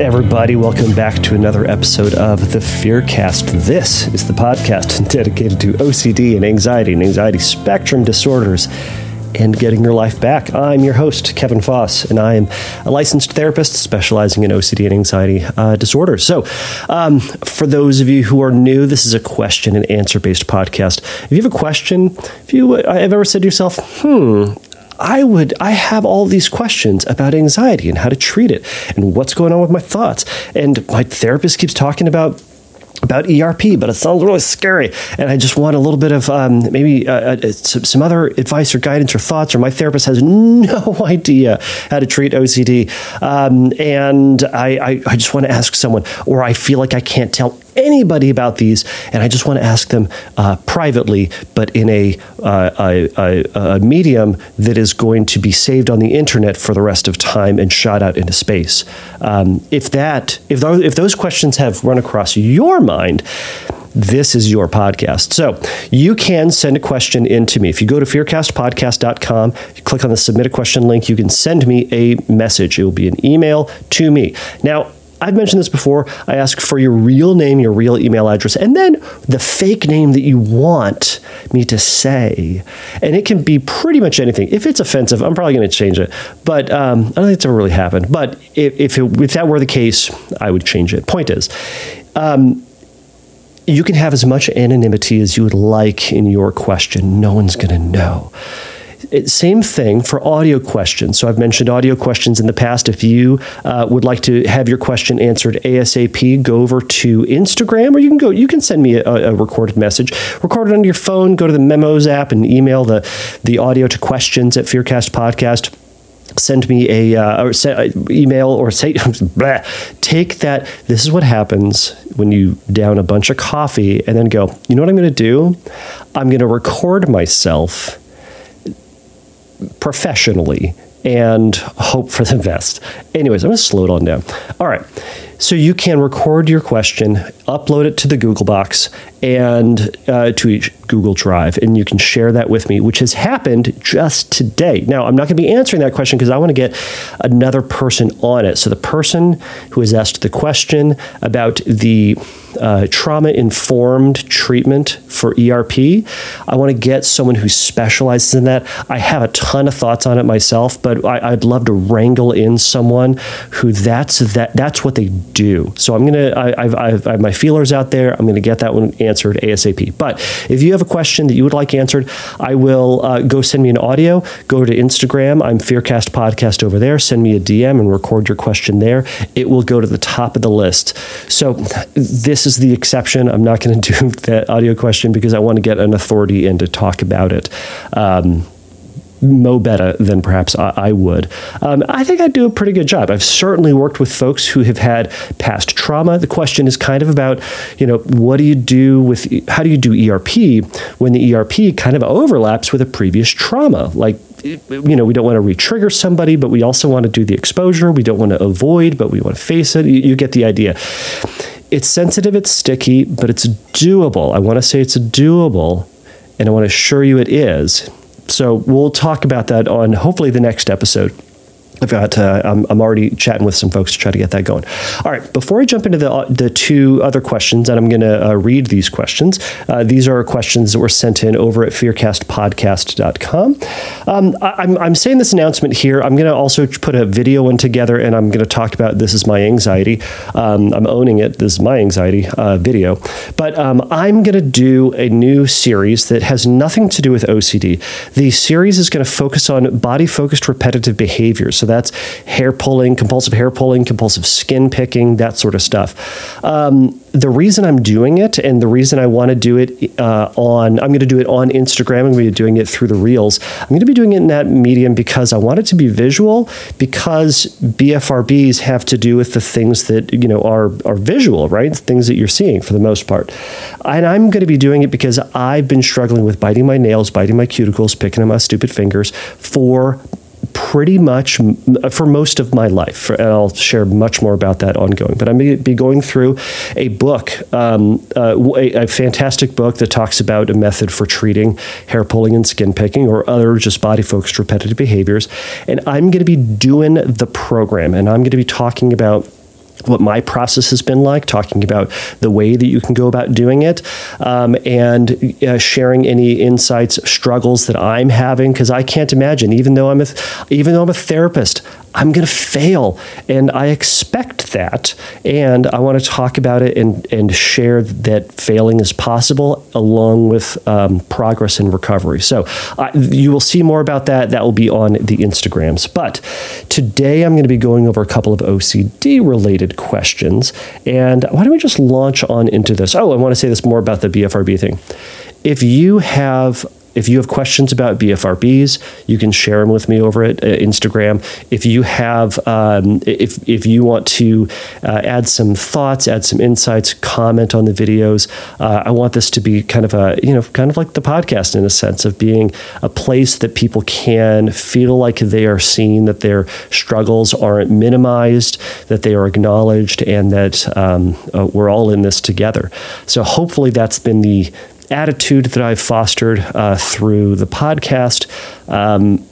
everybody. Welcome back to another episode of the Fearcast. This is the podcast dedicated to OCD and anxiety and anxiety spectrum disorders and getting your life back. I'm your host, Kevin Foss, and I am a licensed therapist specializing in OCD and anxiety uh, disorders. So, um, for those of you who are new, this is a question and answer based podcast. If you have a question, if you have ever said to yourself, hmm, I would I have all these questions about anxiety and how to treat it and what's going on with my thoughts. And my therapist keeps talking about about ERP, but it sounds really scary. And I just want a little bit of um, maybe uh, uh some other advice or guidance or thoughts, or my therapist has no idea how to treat OCD. Um, and I, I, I just want to ask someone, or I feel like I can't tell anybody about these, and I just want to ask them uh, privately, but in a, uh, a, a, a, medium that is going to be saved on the internet for the rest of time and shot out into space. Um, if that, if those, if those questions have run across your mind, this is your podcast. So you can send a question in to me. If you go to fearcastpodcast.com, you click on the submit a question link, you can send me a message. It will be an email to me. Now, I've mentioned this before. I ask for your real name, your real email address, and then the fake name that you want me to say. And it can be pretty much anything. If it's offensive, I'm probably going to change it. But um, I don't think it's ever really happened. But if, if, it, if, that were the case, I would change it. Point is, um, you can have as much anonymity as you would like in your question. No one's going to know. It, same thing for audio questions. So I've mentioned audio questions in the past. If you uh, would like to have your question answered ASAP, go over to Instagram, or you can go. You can send me a, a recorded message, record it on your phone. Go to the Memos app and email the the audio to questions at Fearcast Podcast send me a uh, or uh, email or say blah, take that this is what happens when you down a bunch of coffee and then go you know what i'm going to do i'm going to record myself professionally and hope for the best. Anyways, I'm going to slow it on down. All right. So you can record your question, upload it to the Google box and uh, to each Google Drive, and you can share that with me, which has happened just today. Now, I'm not going to be answering that question because I want to get another person on it. So the person who has asked the question about the uh, trauma informed treatment for ERP. I want to get someone who specializes in that. I have a ton of thoughts on it myself, but I, would love to wrangle in someone who that's that that's what they do. So I'm gonna I, I've, I've, I have my feelers out there. I'm gonna get that one answered ASAP. But if you have a question that you would like answered, I will uh, go send me an audio. Go to Instagram. I'm Fearcast Podcast over there. Send me a DM and record your question there. It will go to the top of the list. So this is the exception. I'm not to do that audio question because I want to get an authority in to talk about it. Um, mo better than perhaps I, I would. Um, I think I do a pretty good job. I've certainly worked with folks who have had past trauma. The question is kind of about, you know, what do you do with, how do you do ERP when the ERP kind of overlaps with a previous trauma? Like, you know, we don't want to re-trigger somebody, but we also want to do the exposure. We don't want to avoid, but we want to face it. You, you get the idea it's sensitive, it's sticky, but it's doable. I want to say it's doable, and I want to assure you it is. So we'll talk about that on hopefully the next episode. I've got. Uh, I'm, I'm, already chatting with some folks to try to get that going. All right. Before I jump into the uh, the two other questions, and I'm going to uh, read these questions. Uh, these are questions that were sent in over at fearcastpodcast.com. Um, I, I'm I'm saying this announcement here. I'm going to also put a video in together, and I'm going to talk about this is my anxiety. Um, I'm owning it. This is my anxiety video. But um, I'm going to do a new series that has nothing to do with OCD. The series is going to focus on body focused repetitive behaviors. So that's hair pulling, compulsive hair pulling, compulsive skin picking, that sort of stuff. Um, the reason I'm doing it and the reason I want to do it uh, on, I'm going to do it on Instagram. I'm going to be doing it through the Reels. I'm going to be doing it in that medium because I want it to be visual because BFRBs have to do with the things that, you know, are, are visual, right? Things that you're seeing for the most part. And I'm going to be doing it because I've been struggling with biting my nails, biting my cuticles, picking at my stupid fingers for pretty much for most of my life. And I'll share much more about that ongoing. But I'm going to be going through a book, um, uh, a, a, fantastic book that talks about a method for treating hair pulling and skin picking or other just body focused repetitive behaviors. And I'm going to be doing the program and I'm going to be talking about what my process has been like, talking about the way that you can go about doing it, um, and uh, sharing any insights, struggles that I'm having, because I can't imagine, even though I'm a, even though I'm a therapist, I'm going to fail. And I expect that. And I want to talk about it and, and share that failing is possible along with um, progress and recovery. So uh, you will see more about that. That will be on the Instagrams. But today I'm going to be going over a couple of OCD related questions. And why don't we just launch on into this? Oh, I want to say this more about the BFRB thing. If you have if you have questions about BFRBs, you can share them with me over at uh, Instagram. If you have, um, if if you want to uh, add some thoughts, add some insights, comment on the videos. Uh, I want this to be kind of a you know kind of like the podcast in a sense of being a place that people can feel like they are seen, that their struggles aren't minimized, that they are acknowledged, and that um, uh, we're all in this together. So hopefully that's been the attitude that I've fostered uh, through the podcast. Um,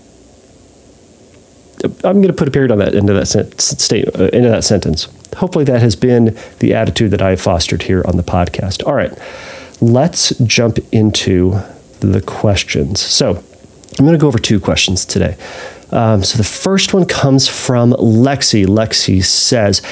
I'm going to put a period on that into that state uh, into that sentence. Hopefully, that has been the attitude that I've fostered here on the podcast. All right, let's jump into the questions. So, I'm going to go over two questions today. Um, so, the first one comes from Lexi. Lexi says,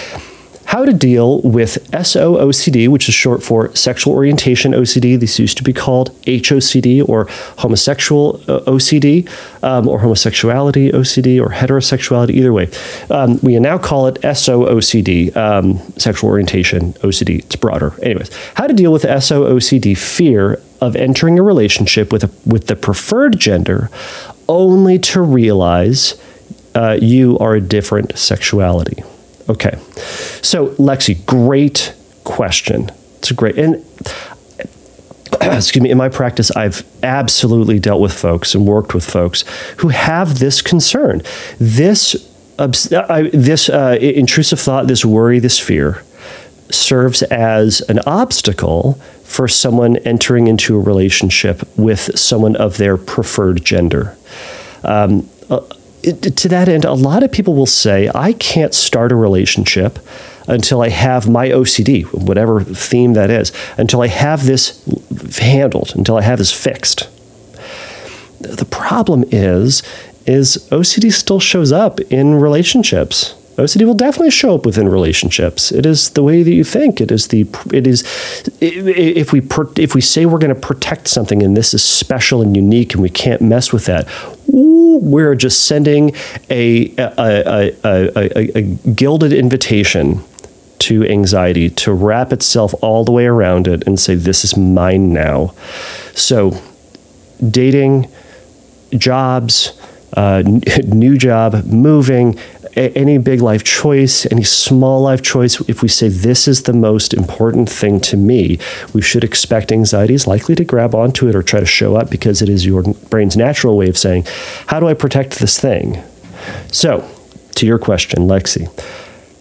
how to deal with SOOCD, which is short for sexual orientation OCD. This used to be called HOCD or homosexual uh, OCD um, or homosexuality OCD or heterosexuality, either way. Um, we now call it SOOCD, um, sexual orientation OCD. It's broader. Anyways, how to deal with SOOCD fear of entering a relationship with, a, with the preferred gender only to realize uh, you are a different sexuality. Okay. So, Lexi, great question. It's a great, and excuse me, in my practice, I've absolutely dealt with folks and worked with folks who have this concern. This, uh, this uh, intrusive thought, this worry, this fear serves as an obstacle for someone entering into a relationship with someone of their preferred gender. Um, uh, to that end, a lot of people will say, I can't start a relationship until I have my OCD, whatever theme that is, until I have this handled, until I have this fixed. The problem is, is OCD still shows up in relationships. OCD will definitely show up within relationships. It is the way that you think. It is the it is if we if we say we're going to protect something and this is special and unique and we can't mess with that, we're just sending a a, a, a, a gilded invitation to anxiety to wrap itself all the way around it and say this is mine now. So dating, jobs, uh, new job, moving, any big life choice, any small life choice, if we say this is the most important thing to me, we should expect anxiety is likely to grab onto it or try to show up because it is your brain's natural way of saying, How do I protect this thing? So, to your question, Lexi,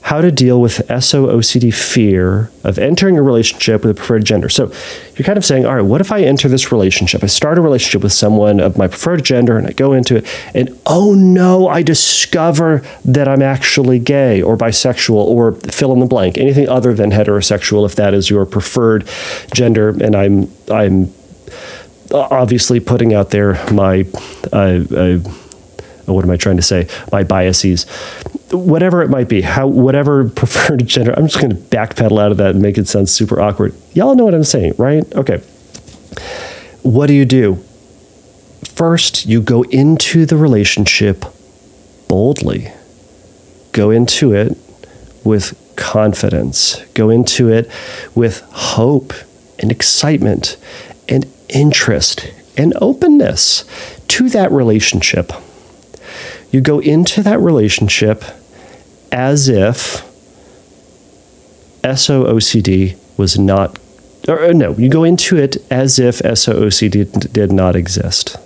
how to deal with SOOCD fear of entering a relationship with a preferred gender. So you're kind of saying, all right, what if I enter this relationship? I start a relationship with someone of my preferred gender and I go into it, and oh no, I discover that I'm actually gay or bisexual or fill in the blank, anything other than heterosexual if that is your preferred gender. And I'm, I'm, obviously putting out there my uh, uh, what am I trying to say? My biases, whatever it might be, how whatever preferred gender. I'm just going to backpedal out of that and make it sound super awkward. Y'all know what I'm saying, right? Okay. What do you do? First, you go into the relationship boldly. Go into it with confidence. Go into it with hope and excitement and interest and openness to that relationship. You go into that relationship as if SOOCD was not, or uh, no, you go into it as if SOOCD did not exist.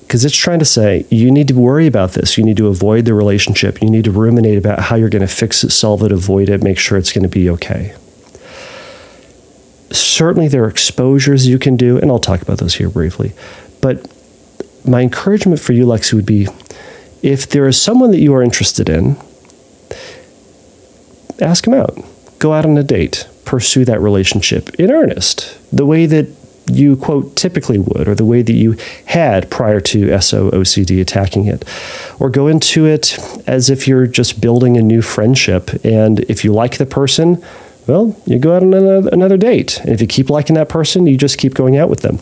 Because it's trying to say you need to worry about this. You need to avoid the relationship. You need to ruminate about how you're going to fix it, solve it, avoid it, make sure it's going to be okay. Certainly, there are exposures you can do, and I'll talk about those here briefly. But my encouragement for you, Lexi, would be if there is someone that you are interested in, ask them out. Go out on a date. Pursue that relationship in earnest, the way that you, quote, typically would, or the way that you had prior to SOOCD attacking it. Or go into it as if you're just building a new friendship. And if you like the person, well, you go out on another, another date. And if you keep liking that person, you just keep going out with them.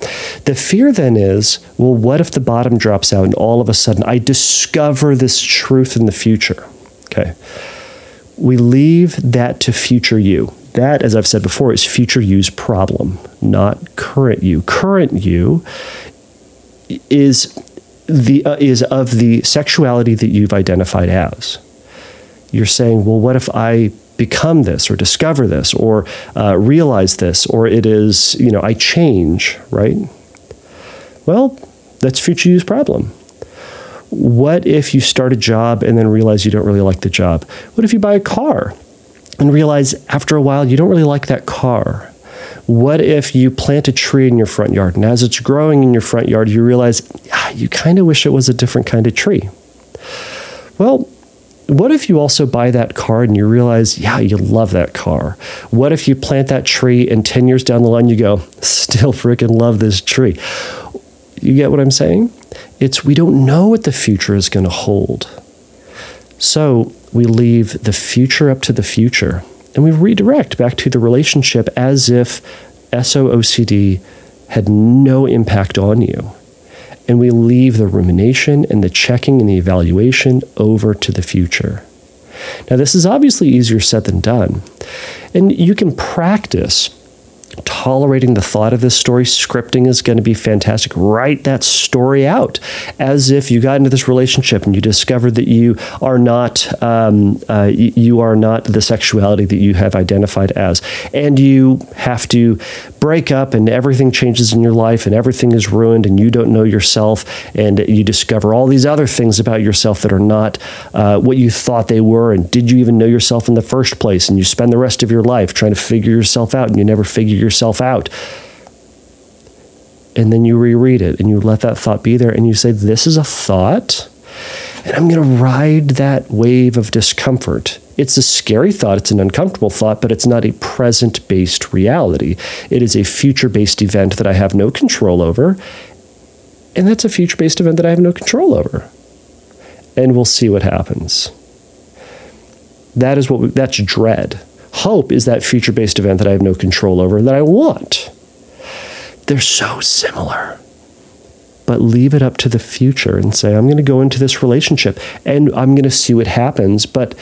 The fear then is well, what if the bottom drops out and all of a sudden I discover this truth in the future? Okay. We leave that to future you. That, as I've said before, is future you's problem, not current you. Current you is the uh, is of the sexuality that you've identified as. You're saying, well, what if I become this or discover this or uh, realize this or it is you know I change, right? Well, that's future use problem. What if you start a job and then realize you don't really like the job? What if you buy a car and realize after a while you don't really like that car? What if you plant a tree in your front yard and as it's growing in your front yard, you realize ah, you kind of wish it was a different kind of tree? Well, what if you also buy that car and you realize, yeah, you love that car? What if you plant that tree and 10 years down the line you go, still freaking love this tree? You get what I'm saying? It's we don't know what the future is going to hold. So we leave the future up to the future and we redirect back to the relationship as if SOOCD had no impact on you. And we leave the rumination and the checking and the evaluation over to the future. Now, this is obviously easier said than done. And you can practice tolerating the thought of this story. Scripting is going to be fantastic. Write that story out as if you got into this relationship and you discovered that you are not um, uh, you are not the sexuality that you have identified as, and you have to break up and everything changes in your life and everything is ruined and you don't know yourself and you discover all these other things about yourself that are not uh, what you thought they were and did you even know yourself in the first place and you spend the rest of your life trying to figure yourself out and you never figure yourself out and then you reread it and you let that thought be there and you say this is a thought and I'm going to ride that wave of discomfort it's a scary thought, it's an uncomfortable thought, but it's not a present based reality. It is a future based event that I have no control over. And that's a future based event that I have no control over. And we'll see what happens. That is what we, that's dread. Hope is that future based event that I have no control over that I want. They're so similar but leave it up to the future and say, I'm going to go into this relationship and I'm going to see what happens. But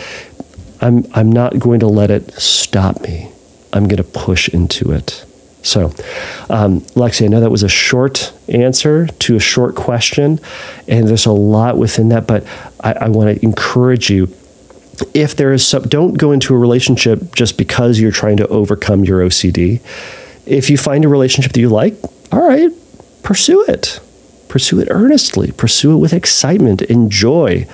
I'm, I'm not going to let it stop me. I'm going to push into it. So, um, Lexi, I know that was a short answer to a short question, and there's a lot within that, but I, I want to encourage you if there is some, don't go into a relationship just because you're trying to overcome your OCD. If you find a relationship that you like, all right, pursue it. Pursue it earnestly, pursue it with excitement, enjoy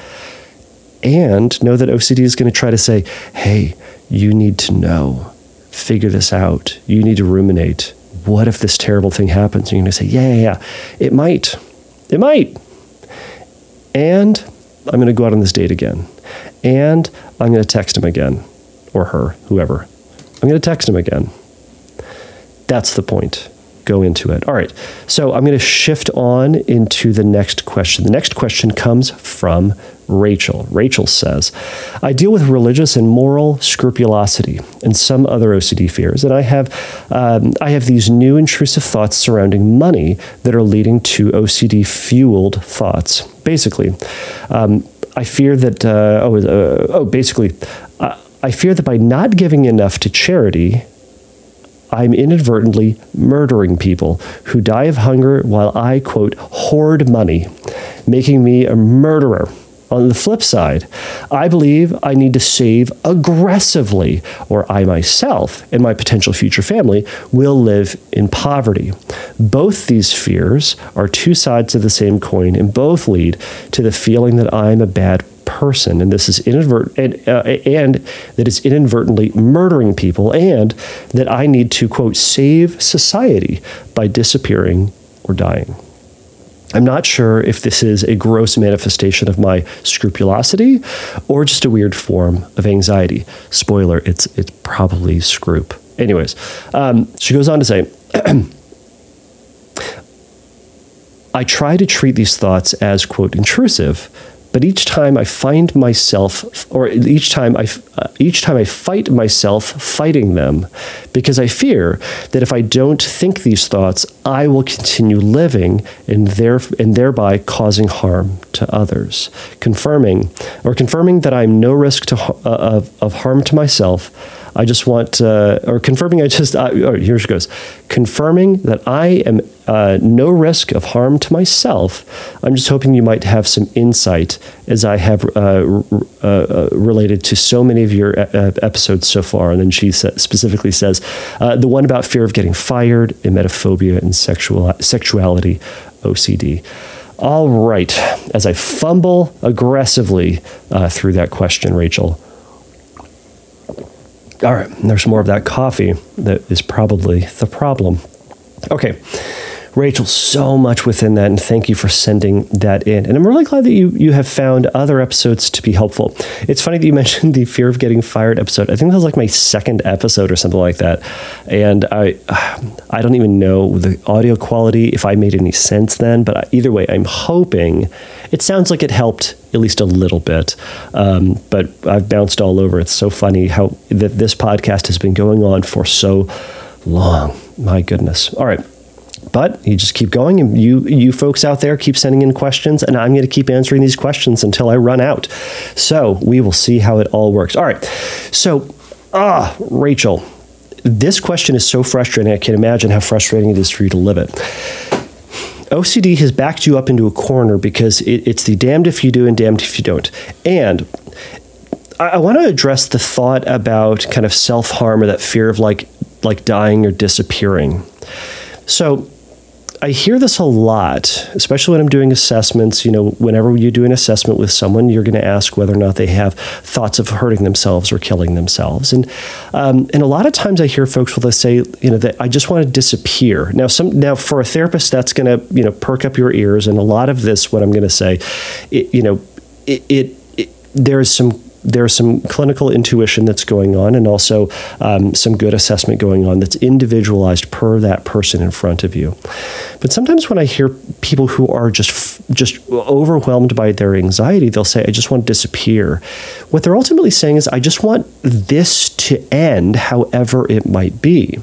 and know that OCD is going to try to say, hey, you need to know, figure this out. You need to ruminate. What if this terrible thing happens? And you're going to say, yeah, yeah, yeah. It might. It might. And I'm going to go out on this date again. And I'm going to text him again, or her, whoever. I'm going to text him again. That's the point go into it. All right. So I'm going to shift on into the next question. The next question comes from Rachel. Rachel says, I deal with religious and moral scrupulosity and some other OCD fears, and I have um, I have these new intrusive thoughts surrounding money that are leading to OCD fueled thoughts. Basically, um, I fear that uh, oh uh, oh basically. Uh, I fear that by not giving enough to charity, I'm inadvertently murdering people who die of hunger while I, quote, hoard money, making me a murderer. On the flip side, I believe I need to save aggressively, or I myself and my potential future family will live in poverty. Both these fears are two sides of the same coin, and both lead to the feeling that I'm a bad person, and this is inadvertent, and, uh, and that is inadvertently murdering people, and that I need to, quote, save society by disappearing or dying. I'm not sure if this is a gross manifestation of my scrupulosity or just a weird form of anxiety. Spoiler, it's it's probably scroop. Anyways, um, she goes on to say, I try to treat these thoughts as quote intrusive, but each time I find myself, or each time I, uh, each time I fight myself fighting them, because I fear that if I don't think these thoughts, I will continue living and, there, and thereby causing harm to others. Confirming, or confirming that I'm no risk to, uh, of, of harm to myself I just want, uh, or confirming, I just, uh, oh, here she goes, confirming that I am uh, no risk of harm to myself. I'm just hoping you might have some insight as I have uh, uh, uh, related to so many of your episodes so far. And then she specifically says the one about fear of getting fired, emetophobia, and sexual, sexuality, OCD. All right, as I fumble aggressively through that question, Rachel, all right, there's more of that coffee that is probably the problem. Okay. Rachel, so much within that, and thank you for sending that in. And I'm really glad that you you have found other episodes to be helpful. It's funny that you mentioned the fear of getting fired episode. I think that was like my second episode or something like that, and I I don't even know the audio quality if I made any sense then. But either way, I'm hoping it sounds like it helped at least a little bit. Um, but I've bounced all over. It's so funny how that this podcast has been going on for so long. My goodness. All right. But you just keep going, and you you folks out there keep sending in questions, and I'm going to keep answering these questions until I run out. So we will see how it all works. All right. So, ah, Rachel, this question is so frustrating. I can imagine how frustrating it is for you to live it. OCD has backed you up into a corner because it, it's the damned if you do and damned if you don't. And I, I want to address the thought about kind of self harm or that fear of like like dying or disappearing. So I hear this a lot, especially when I'm doing assessments. You know, whenever you do an assessment with someone, you're going to ask whether or not they have thoughts of hurting themselves or killing themselves. And um, and a lot of times I hear folks will say, you know, that I just want to disappear. Now, some now for a therapist, that's going to you know perk up your ears. And a lot of this, what I'm going to say, it, you know, it, it, it there is some there's some clinical intuition that's going on and also um, some good assessment going on that's individualized per that person in front of you. But sometimes when I hear people who are just just overwhelmed by their anxiety, they'll say, "I just want to disappear." What they're ultimately saying is, "I just want this to end, however it might be."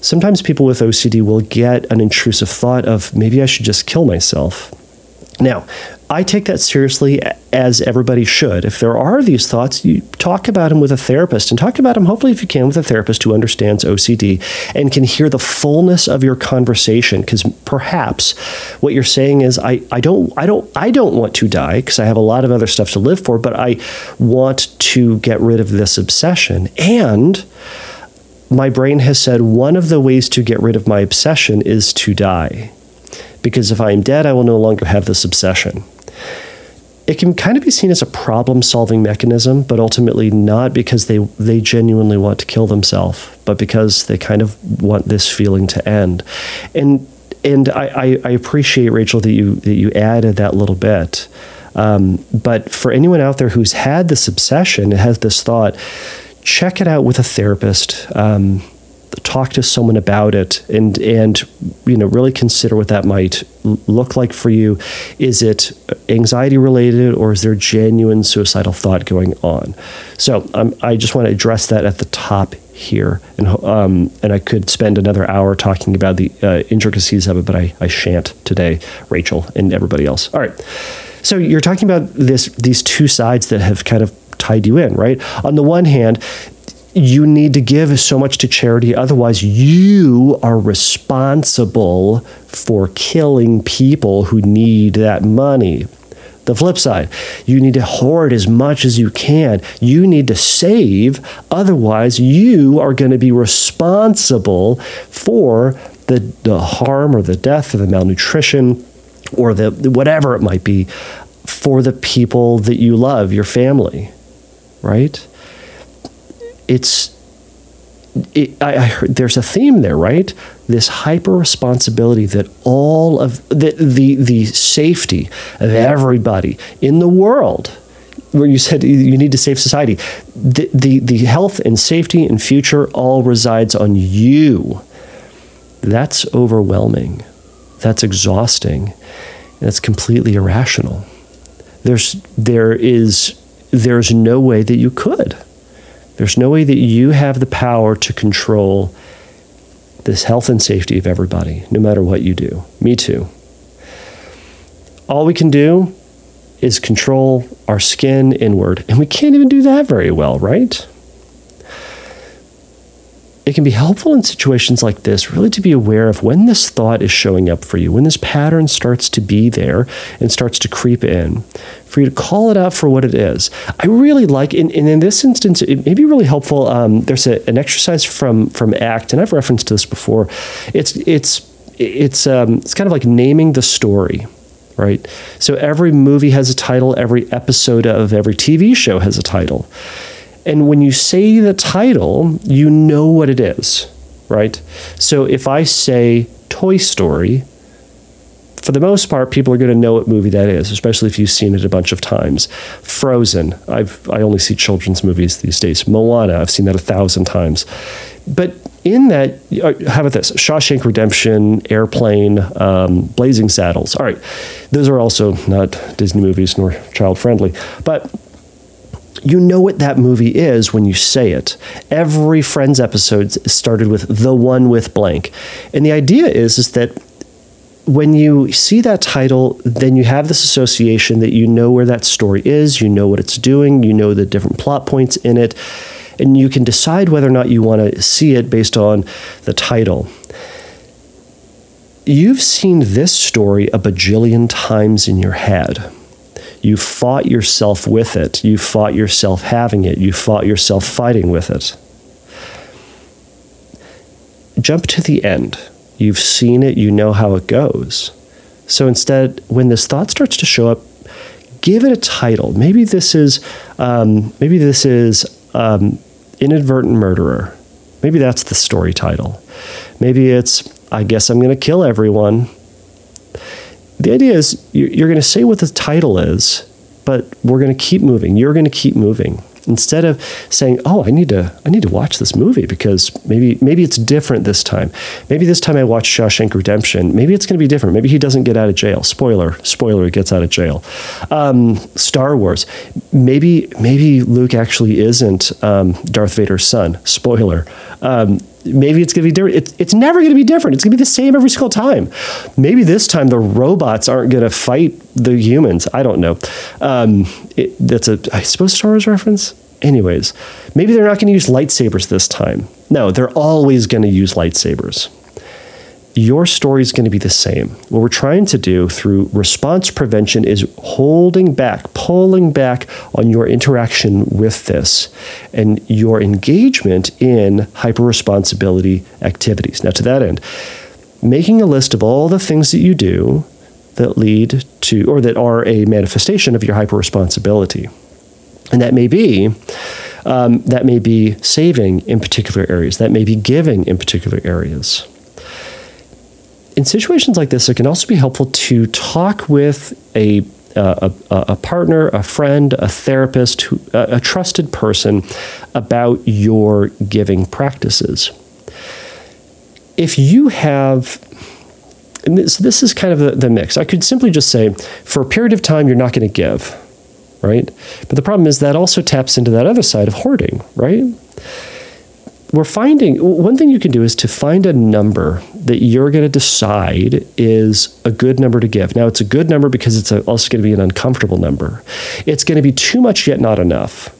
Sometimes people with OCD will get an intrusive thought of maybe I should just kill myself. Now, I take that seriously as everybody should. If there are these thoughts, you talk about them with a therapist and talk about them, hopefully, if you can, with a therapist who understands OCD and can hear the fullness of your conversation. Because perhaps what you're saying is, I, I don't, I don't, I don't want to die because I have a lot of other stuff to live for, but I want to get rid of this obsession. And my brain has said one of the ways to get rid of my obsession is to die. Because if I am dead, I will no longer have this obsession it can kind of be seen as a problem solving mechanism, but ultimately not because they, they genuinely want to kill themselves, but because they kind of want this feeling to end. And and I, I, I appreciate Rachel that you that you added that little bit. Um, but for anyone out there who's had this obsession, has this thought, check it out with a therapist. Um, talk to someone about it and and you know really consider what that might look like for you. Is it anxiety related or is there genuine suicidal thought going on? So um, i just want to address that at the top here and um, and i could spend another hour talking about the uh, intricacies of it but I, I shan't today rachel and everybody else. All right. So you're talking about this these two sides that have kind of tied you in right? On the one hand you need to give so much to charity. Otherwise, you are responsible for killing people who need that money. The flip side, you need to hoard as much as you can. You need to save. Otherwise, you are going to be responsible for the, the harm or the death or the malnutrition or the whatever it might be for the people that you love, your family, right? It's it, I, I heard there's a theme there, right? This hyper responsibility that all of the, the the safety of everybody in the world, where you said you need to save society, the, the the health and safety and future all resides on you. That's overwhelming. That's exhausting. That's completely irrational. There's there is there's no way that you could. There's no way that you have the power to control this health and safety of everybody, no matter what you do. Me too. All we can do is control our skin inward, and we can't even do that very well, right? It can be helpful in situations like this really to be aware of when this thought is showing up for you, when this pattern starts to be there and starts to creep in, for you to call it out for what it is. I really like, and, and in this instance, it may be really helpful. Um, there's a, an exercise from from ACT, and I've referenced this before. It's it's it's um, it's kind of like naming the story right? So every movie has a title, every episode of every TV show has a title. And when you say the title, you know what it is, right? So if I say Toy Story, for the most part, people are going to know what movie that is, especially if you've seen it a bunch of times. Frozen, I've I only see children's movies these days. Moana, I've seen that a thousand times. But in that, uh, how about this? Shawshank Redemption, Airplane, um, Blazing Saddles. All right, those are also not Disney movies nor child friendly, but you know what that movie is when you say it. Every Friends episode started with the one with blank. And the idea is, is that when you see that title, then you have this association that you know where that story is, you know what it's doing, you know the different plot points in it, and you can decide whether or not you want to see it based on the title. You've seen this story a bajillion times in your head you fought yourself with it. You fought yourself having it. You fought yourself fighting with it. Jump to the end. You've seen it, you know how it goes. So instead, when this thought starts to show up, give it a title. Maybe this is, um, maybe this is um, inadvertent murderer. Maybe that's the story title. Maybe it's, I guess I'm going to kill everyone the idea is you're going to say what the title is, but we're going to keep moving. You're going to keep moving instead of saying, "Oh, I need to I need to watch this movie because maybe maybe it's different this time. Maybe this time I watch Shawshank Redemption. Maybe it's going to be different. Maybe he doesn't get out of jail. Spoiler, spoiler, he gets out of jail. Um, Star Wars. Maybe maybe Luke actually isn't um, Darth Vader's son. Spoiler. Um, maybe it's going to be different. It's, it's never going to be different. It's going to be the same every single time. Maybe this time the robots aren't going to fight the humans. I don't know. Um, it, that's a, I suppose, Star Wars reference. Anyways, maybe they're not going to use lightsabers this time. No, they're always going to use lightsabers your story is going to be the same. What we're trying to do through response prevention is holding back, pulling back on your interaction with this and your engagement in hyper responsibility activities. Now, to that end, making a list of all the things that you do that lead to or that are a manifestation of your hyper responsibility. And that may be um, that may be saving in particular areas. That may be giving in particular areas in situations like this, it can also be helpful to talk with a uh, a, a, partner, a friend, a therapist, who, a, trusted person about your giving practices. If you have this, this is kind of the, the mix. I could simply just say, for a period of time, you're not going to give, right? But the problem is that also taps into that other side of hoarding, right? We're finding one thing you can do is to find a number that you're going to decide is a good number to give. Now, it's a good number because it's also going to be an uncomfortable number. It's going to be too much yet not enough.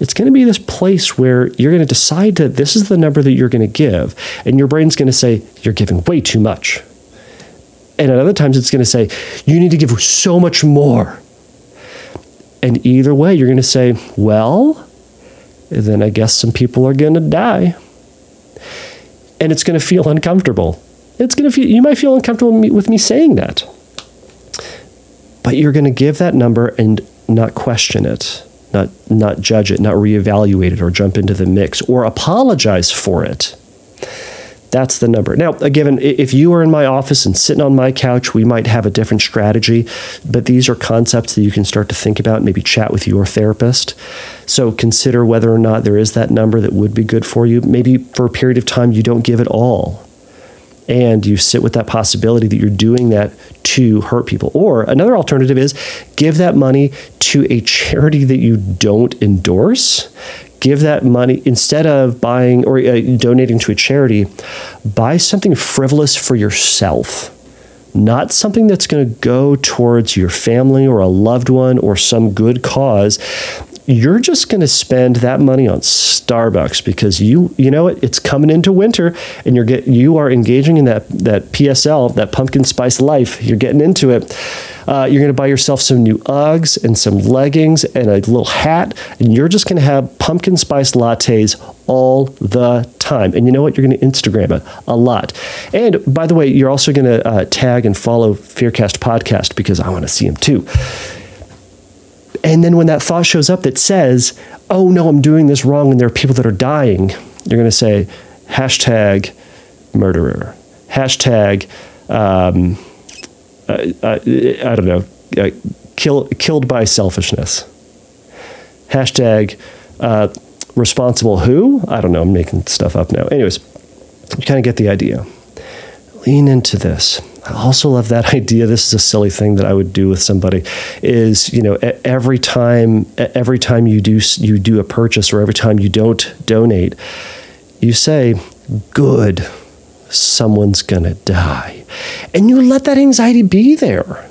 It's going to be this place where you're going to decide that this is the number that you're going to give, and your brain's going to say, You're giving way too much. And at other times, it's going to say, You need to give so much more. And either way, you're going to say, Well, then I guess some people are going to die. And it's going to feel uncomfortable. It's going to feel, you might feel uncomfortable with me saying that. But you're going to give that number and not question it. not not judge it, not reevaluate it, or jump into the mix, or apologize for it. That's the number. Now, given if you are in my office and sitting on my couch, we might have a different strategy, but these are concepts that you can start to think about, maybe chat with your therapist. So consider whether or not there is that number that would be good for you. Maybe for a period of time you don't give it all. And you sit with that possibility that you're doing that to hurt people. Or another alternative is give that money to a charity that you don't endorse give that money instead of buying or uh, donating to a charity buy something frivolous for yourself. Not something that's going to go towards your family or a loved one or some good cause you're just going to spend that money on Starbucks because you you know it, it's coming into winter and you're get you are engaging in that that PSL that pumpkin spice life. You're getting into it. Uh, you're going to buy yourself some new Uggs and some leggings and a little hat and you're just going to have pumpkin spice lattes all the time. And you know what? You're going to Instagram it a lot. And by the way you're also going to uh, tag and follow Fearcast podcast because I want to see them too and then when that thought shows up that says, oh no, I'm doing this wrong and there are people that are dying, you're going to say, hashtag murderer, hashtag, um, uh, uh, I don't know, uh, kill, killed by selfishness, hashtag uh, responsible who? I don't know, I'm making stuff up now. Anyways, you kind of get the idea. Lean into this. I also love that idea. This is a silly thing that I would do with somebody. Is you know every time every time you do you do a purchase or every time you don't donate, you say, "Good, someone's gonna die," and you let that anxiety be there.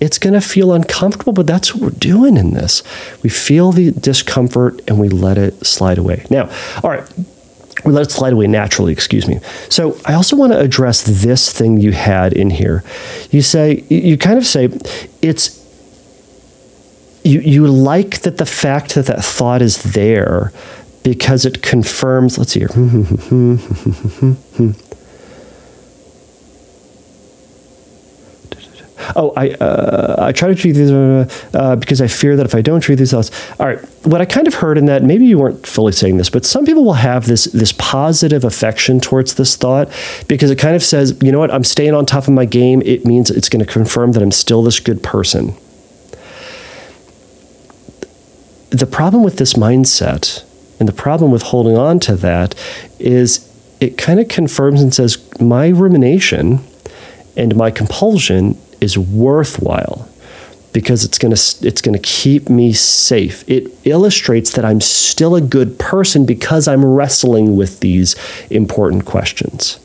It's going to feel uncomfortable, but that's what we're doing in this. We feel the discomfort and we let it slide away. Now, all right, let it slide away naturally, excuse me. So I also want to address this thing you had in here. You say, you kind of say, it's, you, you like that the fact that that thought is there because it confirms, let's see here. oh, I uh, I try to treat these uh, uh, because I fear that if I don't treat these thoughts, all right. What I kind of heard in that, maybe you weren't fully saying this, but some people will have this this positive affection towards this thought because it kind of says, you know what, I'm staying on top of my game. It means it's going to confirm that I'm still this good person. The problem with this mindset and the problem with holding on to that is it kind of confirms and says my rumination and my compulsion is worthwhile because it's going to it's going to keep me safe. It illustrates that I'm still a good person because I'm wrestling with these important questions.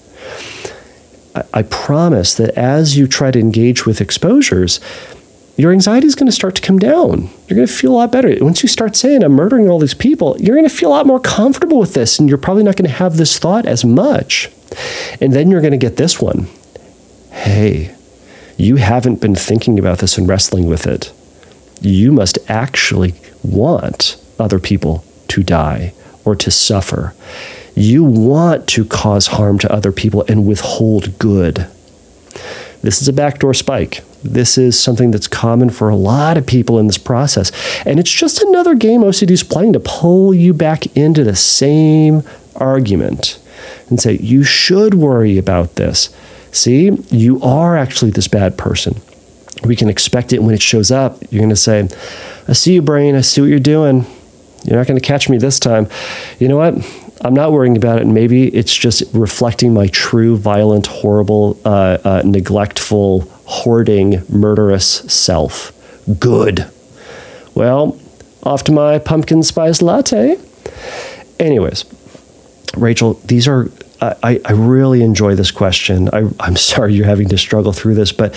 I, I promise that as you try to engage with exposures, your anxiety is going to start to come down. You're going to feel a lot better. Once you start saying, I'm murdering all these people, you're going to feel a lot more comfortable with this, and you're probably not going to have this thought as much. And then you're going to get this one Hey, you haven't been thinking about this and wrestling with it. You must actually want other people to die or to suffer. You want to cause harm to other people and withhold good. This is a backdoor spike. This is something that's common for a lot of people in this process. And it's just another game OCD is playing to pull you back into the same argument and say, you should worry about this. See, you are actually this bad person. We can expect it when it shows up. You're going to say, I see you, brain. I see what you're doing. You're not going to catch me this time. You know what? I'm not worrying about it. Maybe it's just reflecting my true, violent, horrible, uh, uh, neglectful, hoarding, murderous self. Good. Well, off to my pumpkin spice latte. Anyways, Rachel, these are I, I really enjoy this question. I, I'm sorry you're having to struggle through this, but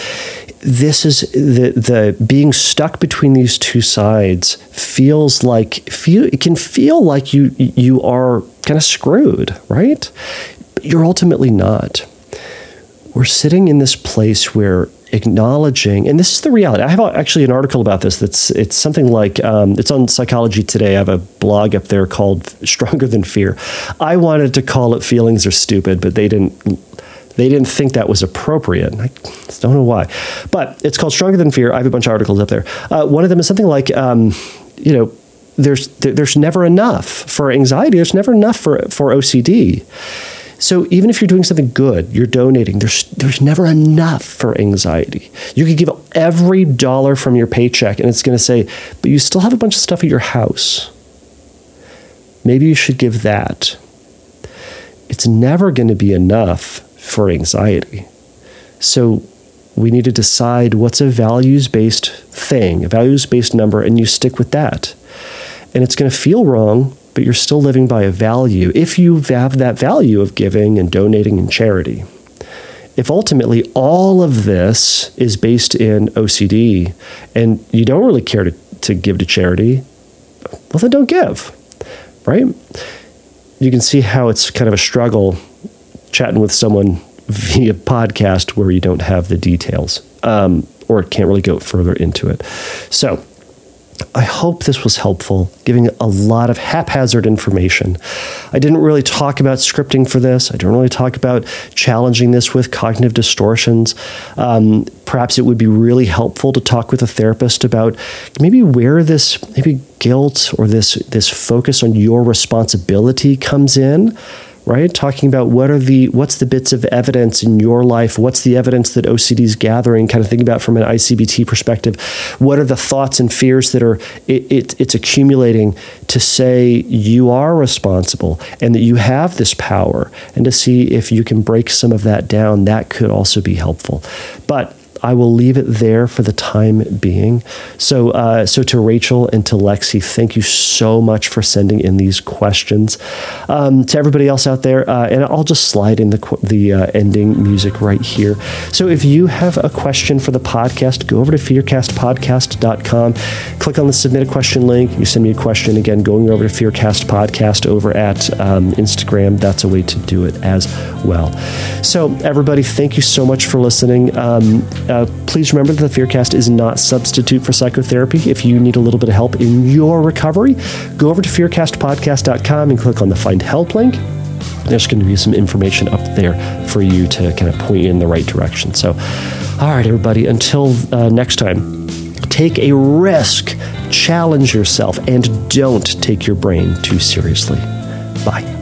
this is the the being stuck between these two sides feels like feel it can feel like you you are kind of screwed, right? But you're ultimately not. We're sitting in this place where acknowledging, and this is the reality. I have actually an article about this. That's it's something like um, it's on Psychology Today. I have a blog up there called "Stronger Than Fear." I wanted to call it "Feelings Are Stupid," but they didn't. They didn't think that was appropriate. I don't know why, but it's called "Stronger Than Fear." I have a bunch of articles up there. Uh, one of them is something like. Um, you know, there's there's never enough for anxiety. There's never enough for for OCD. So even if you're doing something good, you're donating, there's there's never enough for anxiety. You could give every dollar from your paycheck and it's going to say, "But you still have a bunch of stuff at your house." Maybe you should give that. It's never going to be enough for anxiety. So we need to decide what's a values based thing, a values based number, and you stick with that. And it's going to feel wrong, but you're still living by a value if you have that value of giving and donating and charity. If ultimately all of this is based in OCD and you don't really care to, to give to charity, well, then don't give, right? You can see how it's kind of a struggle chatting with someone via podcast where you don't have the details um, or can't really go further into it. So, I hope this was helpful, giving a lot of haphazard information. I didn't really talk about scripting for this. I didn't really talk about challenging this with cognitive distortions. Um, perhaps it would be really helpful to talk with a therapist about maybe where this maybe guilt or this this focus on your responsibility comes in right? Talking about what are the what's the bits of evidence in your life? What's the evidence that OCD is gathering? Kind of thinking about from an ICBT perspective. What are the thoughts and fears that are it, it, it's accumulating to say you are responsible and that you have this power, and to see if you can break some of that down. That could also be helpful, but I will leave it there for the time being. So, uh, so to Rachel and to Lexi, thank you so much for sending in these questions. Um, to everybody else out there, uh, and I'll just slide in the the uh, ending music right here. So, if you have a question for the podcast, go over to fearcastpodcast.com, click on the submit a question link. You send me a question. Again, going over to Fearcast Podcast over at um, Instagram. That's a way to do it as well. So, everybody, thank you so much for listening. Um, uh, please remember that the Fearcast is not substitute for psychotherapy. If you need a little bit of help in your recovery, go over to fearcastpodcast.com and click on the Find Help link. There's going to be some information up there for you to kind of point you in the right direction. So, all right, everybody, until uh, next time, take a risk, challenge yourself, and don't take your brain too seriously. Bye.